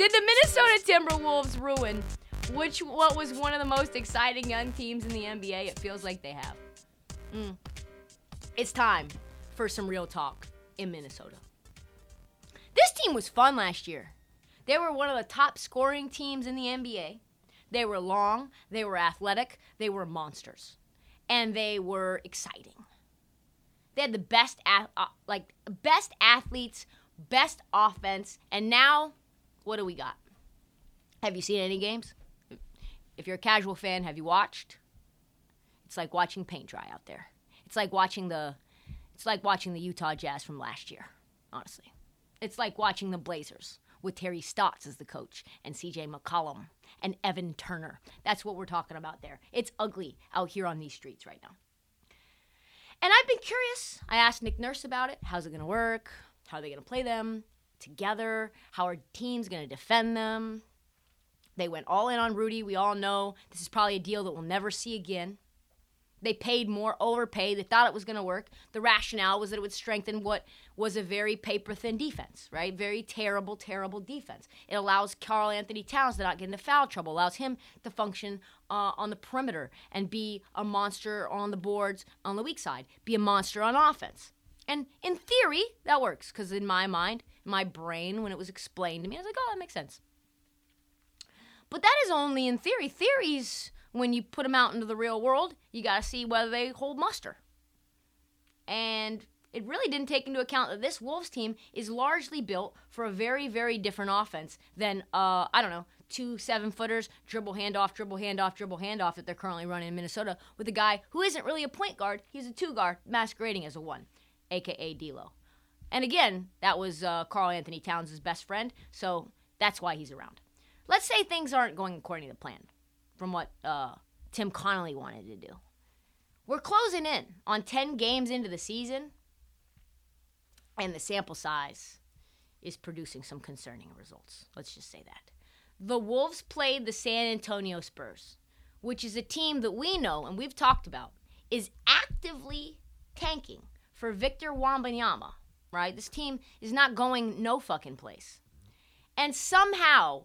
Did the Minnesota Timberwolves ruin which what was one of the most exciting young teams in the NBA? It feels like they have. Mm. It's time for some real talk in Minnesota. This team was fun last year. They were one of the top scoring teams in the NBA. They were long, they were athletic, they were monsters, and they were exciting. They had the best, uh, like best athletes, best offense, and now what do we got? Have you seen any games? If you're a casual fan, have you watched? It's like watching paint dry out there. It's like watching the it's like watching the Utah Jazz from last year, honestly. It's like watching the Blazers with Terry Stotts as the coach and CJ McCollum and Evan Turner. That's what we're talking about there. It's ugly out here on these streets right now. And I've been curious. I asked Nick Nurse about it. How's it going to work? How are they going to play them? Together, how our team's going to defend them. They went all in on Rudy. We all know this is probably a deal that we'll never see again. They paid more, overpaid. They thought it was going to work. The rationale was that it would strengthen what was a very paper thin defense, right? Very terrible, terrible defense. It allows Karl-Anthony Towns to not get into foul trouble, allows him to function uh, on the perimeter and be a monster on the boards on the weak side, be a monster on offense. And in theory, that works because in my mind, my brain, when it was explained to me, I was like, oh, that makes sense. But that is only in theory. Theories, when you put them out into the real world, you got to see whether they hold muster. And it really didn't take into account that this Wolves team is largely built for a very, very different offense than, uh, I don't know, two seven footers, dribble handoff, dribble handoff, dribble handoff that they're currently running in Minnesota with a guy who isn't really a point guard. He's a two guard masquerading as a one aka D'Lo. And again, that was uh, Karl-Anthony Towns' best friend, so that's why he's around. Let's say things aren't going according to plan, from what uh, Tim Connolly wanted to do. We're closing in on 10 games into the season, and the sample size is producing some concerning results. Let's just say that. The Wolves played the San Antonio Spurs, which is a team that we know and we've talked about is actively tanking for Victor Wembanyama, right? This team is not going no fucking place. And somehow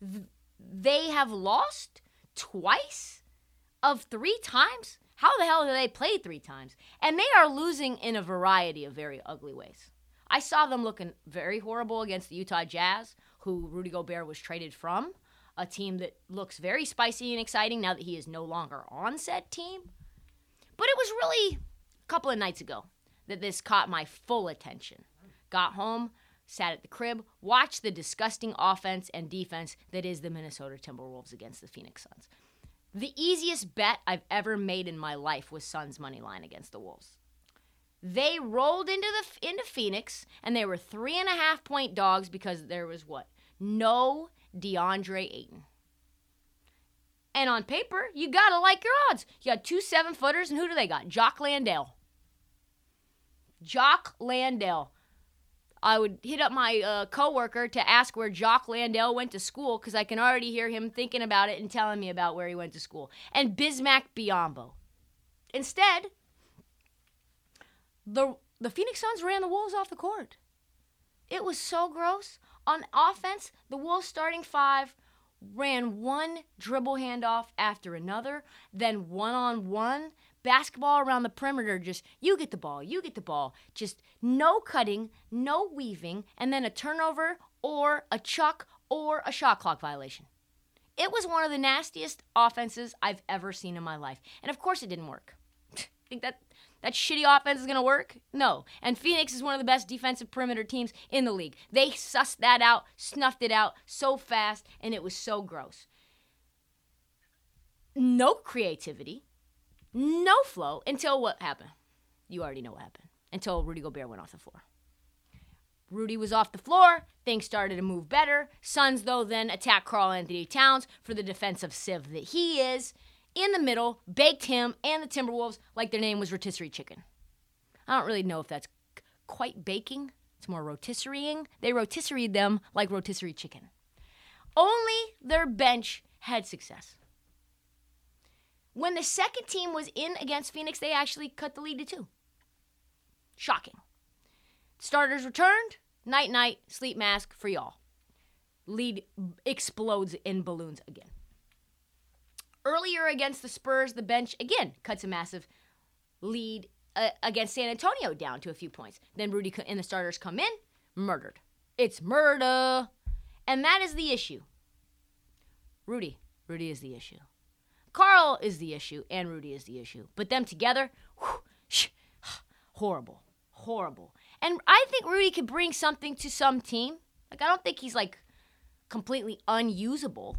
th- they have lost twice of three times? How the hell do they play three times? And they are losing in a variety of very ugly ways. I saw them looking very horrible against the Utah Jazz, who Rudy Gobert was traded from, a team that looks very spicy and exciting now that he is no longer on said team. But it was really a couple of nights ago that this caught my full attention. Got home, sat at the crib, watched the disgusting offense and defense that is the Minnesota Timberwolves against the Phoenix Suns. The easiest bet I've ever made in my life was Suns money line against the Wolves. They rolled into the into Phoenix and they were three and a half point dogs because there was what no DeAndre Ayton. And on paper, you gotta like your odds. You got two seven footers, and who do they got? Jock Landale. Jock Landale, I would hit up my uh, coworker to ask where Jock Landale went to school because I can already hear him thinking about it and telling me about where he went to school. And Bismack Biyombo. Instead, the the Phoenix Suns ran the Wolves off the court. It was so gross. On offense, the Wolves starting five ran one dribble handoff after another, then one on one basketball around the perimeter. Just you get the ball, you get the ball. Just no cutting, no weaving, and then a turnover or a chuck or a shot clock violation. It was one of the nastiest offenses I've ever seen in my life. And of course, it didn't work. Think that that shitty offense is going to work? No. And Phoenix is one of the best defensive perimeter teams in the league. They sussed that out, snuffed it out so fast, and it was so gross. No creativity, no flow until what happened? You already know what happened. Until Rudy Gobert went off the floor. Rudy was off the floor. Things started to move better. Suns, though, then attacked Karl-Anthony Towns for the defensive sieve that he is. In the middle, baked him and the Timberwolves like their name was rotisserie chicken. I don't really know if that's quite baking. It's more rotisserieing. They rotisseried them like rotisserie chicken. Only their bench had success. When the second team was in against Phoenix, they actually cut the lead to two. Shocking. Starters returned. Night, night, sleep mask for y'all. Lead explodes in balloons again. Earlier against the Spurs, the bench again cuts a massive lead uh, against San Antonio down to a few points. Then Rudy and the starters come in, murdered. It's murder. And that is the issue. Rudy. Rudy is the issue. Karl is the issue, and Rudy is the issue. But them together, whew, sh- horrible, horrible. And I think Rudy could bring something to some team. Like I don't think he's like completely unusable.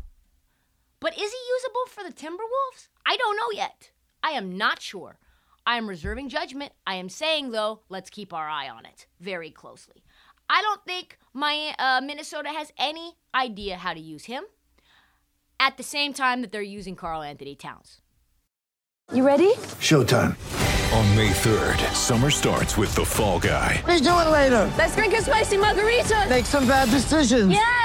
But is he usable for the Timberwolves? I don't know yet. I am not sure. I am reserving judgment. I am saying though, let's keep our eye on it very closely. I don't think my uh, Minnesota has any idea how to use him at the same time that they're using Karl-Anthony Towns. You ready? Showtime. On May 3rd, summer starts with The Fall Guy. Let's do it later. Let's drink a spicy margarita. Make some bad decisions. Yes.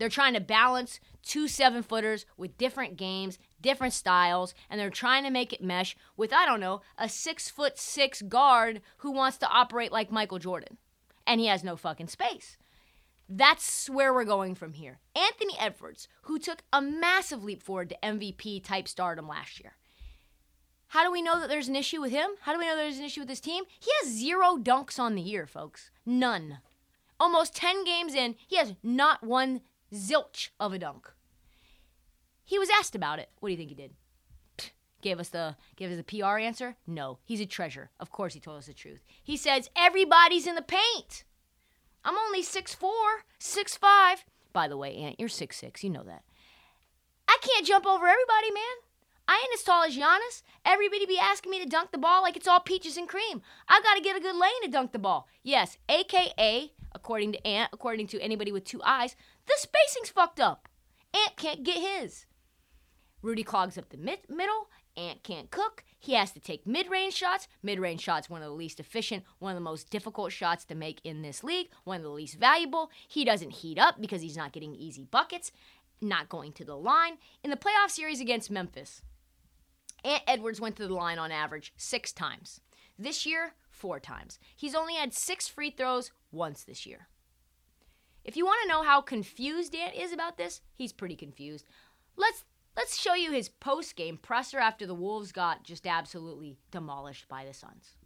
They're trying to balance two seven footers with different games, different styles, and they're trying to make it mesh with, I don't know, a six foot six guard who wants to operate like Michael Jordan. And he has no fucking space. That's where we're going from here. Anthony Edwards, who took a massive leap forward to MVP type stardom last year. How do we know that there's an issue with him? How do we know there's an issue with his team? He has zero dunks on the year, folks. None. Almost 10 games in, he has not one zilch of a dunk. He was asked about it. What do you think he did? Gave us the gave us the PR answer? No, he's a treasure. Of course he told us the truth. He says everybody's in the paint. I'm only 6'4", 6'5". By the way, Ant, you're 6'6", you know that. I can't jump over everybody, man. I ain't as tall as Giannis. Everybody be asking me to dunk the ball like it's all peaches and cream. I got to get a good lane to dunk the ball. Yes, AKA, according to Ant, according to anybody with two eyes, the spacing's fucked up. Ant can't get his. Rudy clogs up the mid- middle. Ant can't cook. He has to take mid-range shots. Mid-range shots, one of the least efficient, one of the most difficult shots to make in this league, one of the least valuable. He doesn't heat up because he's not getting easy buckets, not going to the line. In the playoff series against Memphis, Ant Edwards went to the line on average six times. This year, four times. He's only had six free throws once this year. If you want to know how confused Ant is about this, he's pretty confused. Let's let's show you his post-game presser after the Wolves got just absolutely demolished by the Suns.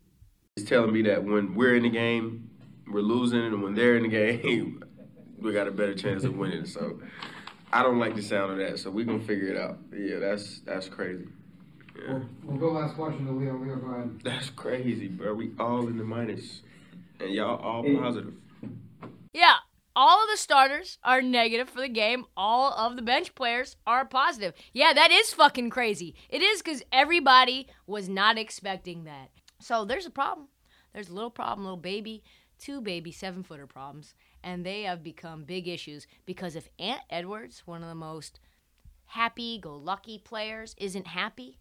He's telling me that when we're in the game, we're losing, and when they're in the game, we got a better chance of winning. So I don't like the sound of that. So we're gonna figure it out. Yeah, that's that's crazy. Yeah. We'll go last question to Leo. Leo, go ahead. That's crazy, bro. We all in the minus, and y'all all positive. All of the starters are negative for the game. All of the bench players are positive. Yeah, that is fucking crazy. It is because everybody was not expecting that. So there's a problem. There's a little problem, little baby, two baby seven footer problems. And they have become big issues because if Ant Edwards, one of the most happy go lucky players, isn't happy,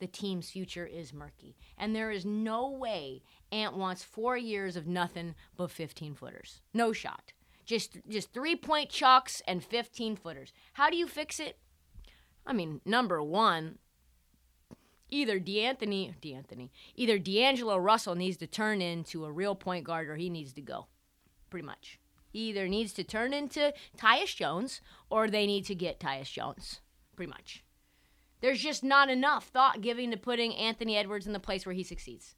the team's future is murky. And there is no way Ant wants four years of nothing but 15 footers. No shot. Just just three point chucks and 15 footers. How do you fix it? I mean, number one, either D'Anthony, D'Anthony, either D'Angelo Russell needs to turn into a real point guard or he needs to go. Pretty much. He either needs to turn into Tyus Jones or they need to get Tyus Jones. Pretty much. There's just not enough thought giving to putting Anthony Edwards in the place where he succeeds.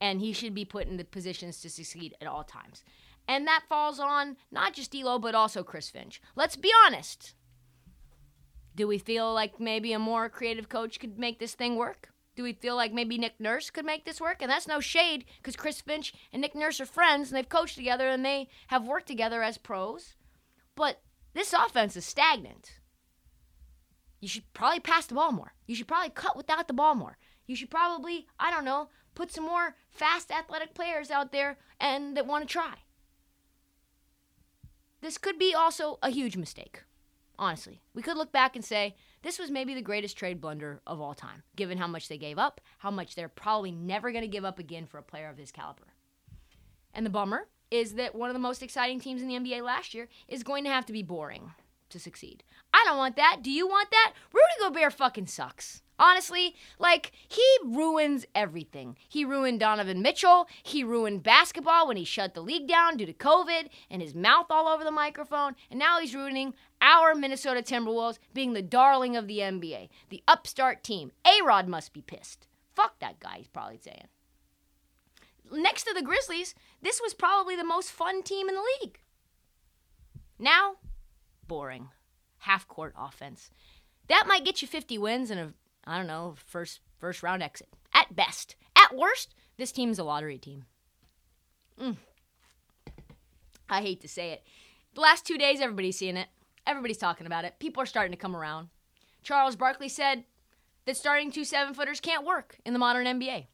And he should be put in the positions to succeed at all times. And that falls on not just D'Lo, but also Chris Finch. Let's be honest. Do we feel like maybe a more creative coach could make this thing work? Do we feel like maybe Nick Nurse could make this work? And that's no shade because Chris Finch and Nick Nurse are friends and they've coached together and they have worked together as pros. But this offense is stagnant. You should probably pass the ball more. You should probably cut without the ball more. You should probably, I don't know, put some more fast athletic players out there and that want to try. This could be also a huge mistake. Honestly, we could look back and say this was maybe the greatest trade blunder of all time, given how much they gave up, how much they're probably never going to give up again for a player of his caliber. And the bummer is that one of the most exciting teams in the NBA last year is going to have to be boring to succeed. I don't want that. Do you want that? Rudy Gobert fucking sucks. Honestly, like, he ruins everything. He ruined Donovan Mitchell. He ruined basketball when he shut the league down due to COVID and his mouth all over the microphone. And now he's ruining our Minnesota Timberwolves being the darling of the NBA, the upstart team. A Rod must be pissed. Fuck that guy, he's probably saying. Next to the Grizzlies, this was probably the most fun team in the league. Now, boring. Half court offense. That might get you 50 wins and a I don't know, first first round exit. At best. At worst, this team's a lottery team. Mm. I hate to say it. The last two days, everybody's seeing it. Everybody's talking about it. People are starting to come around. Charles Barkley said that starting two seven footers can't work in the modern NBA.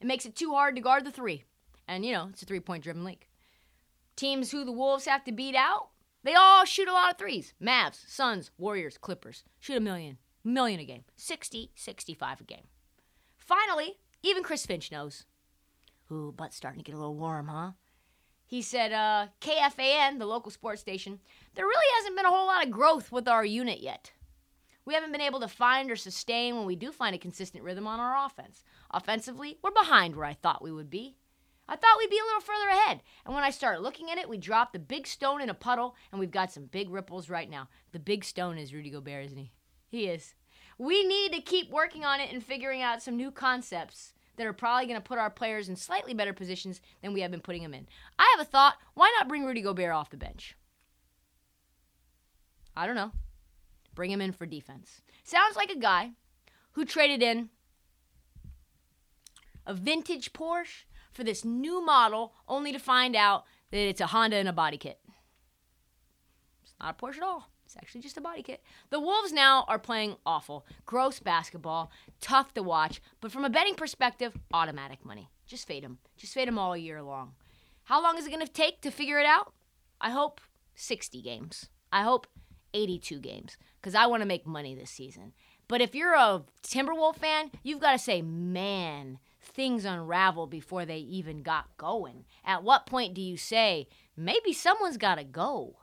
It makes it too hard to guard the three. And, you know, it's a three point driven league. Teams who the Wolves have to beat out, they all shoot a lot of threes. Mavs, Suns, Warriors, Clippers. Shoot a million million a game. 60 65 a game. Finally even chris finch knows. Ooh butt's starting to get a little warm huh? He said uh, kfan the local sports station there really hasn't been a whole lot of growth with our unit yet. We haven't been able to find or sustain when we do find a consistent rhythm on our offense. Offensively we're behind where i thought we would be. I thought we'd be a little further ahead. And when I started looking at it, we dropped the big stone in a puddle, and we've got some big ripples right now. The big stone is Rudy Gobert, isn't he? He is. We need to keep working on it and figuring out some new concepts that are probably going to put our players in slightly better positions than we have been putting them in. I have a thought. Why not bring Rudy Gobert off the bench? I don't know. Bring him in for defense. Sounds like a guy who traded in a vintage Porsche for this new model only to find out that it's a Honda in a body kit. It's not a Porsche at all. Actually just a body kit. The Wolves now are playing awful, gross basketball, tough to watch, but from a betting perspective, automatic money. Just fade them. Just fade them all year long. How long is it going to take to figure it out? I hope 60 games. I hope 82 games because I want to make money this season. But if you're a Timberwolf fan, you've got to say, man, things unravel before they even got going. At what point do you say, maybe someone's got to go?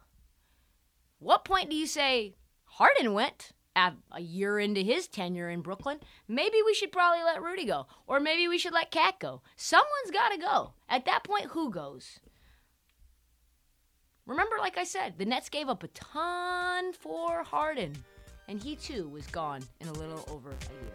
What point do you say Harden went a year into his tenure in Brooklyn? Maybe we should probably let Rudy go, or maybe we should let KAT go. Someone's got to go. At that point, who goes? Remember, like I said, the Nets gave up a ton for Harden, and he too was gone in a little over a year.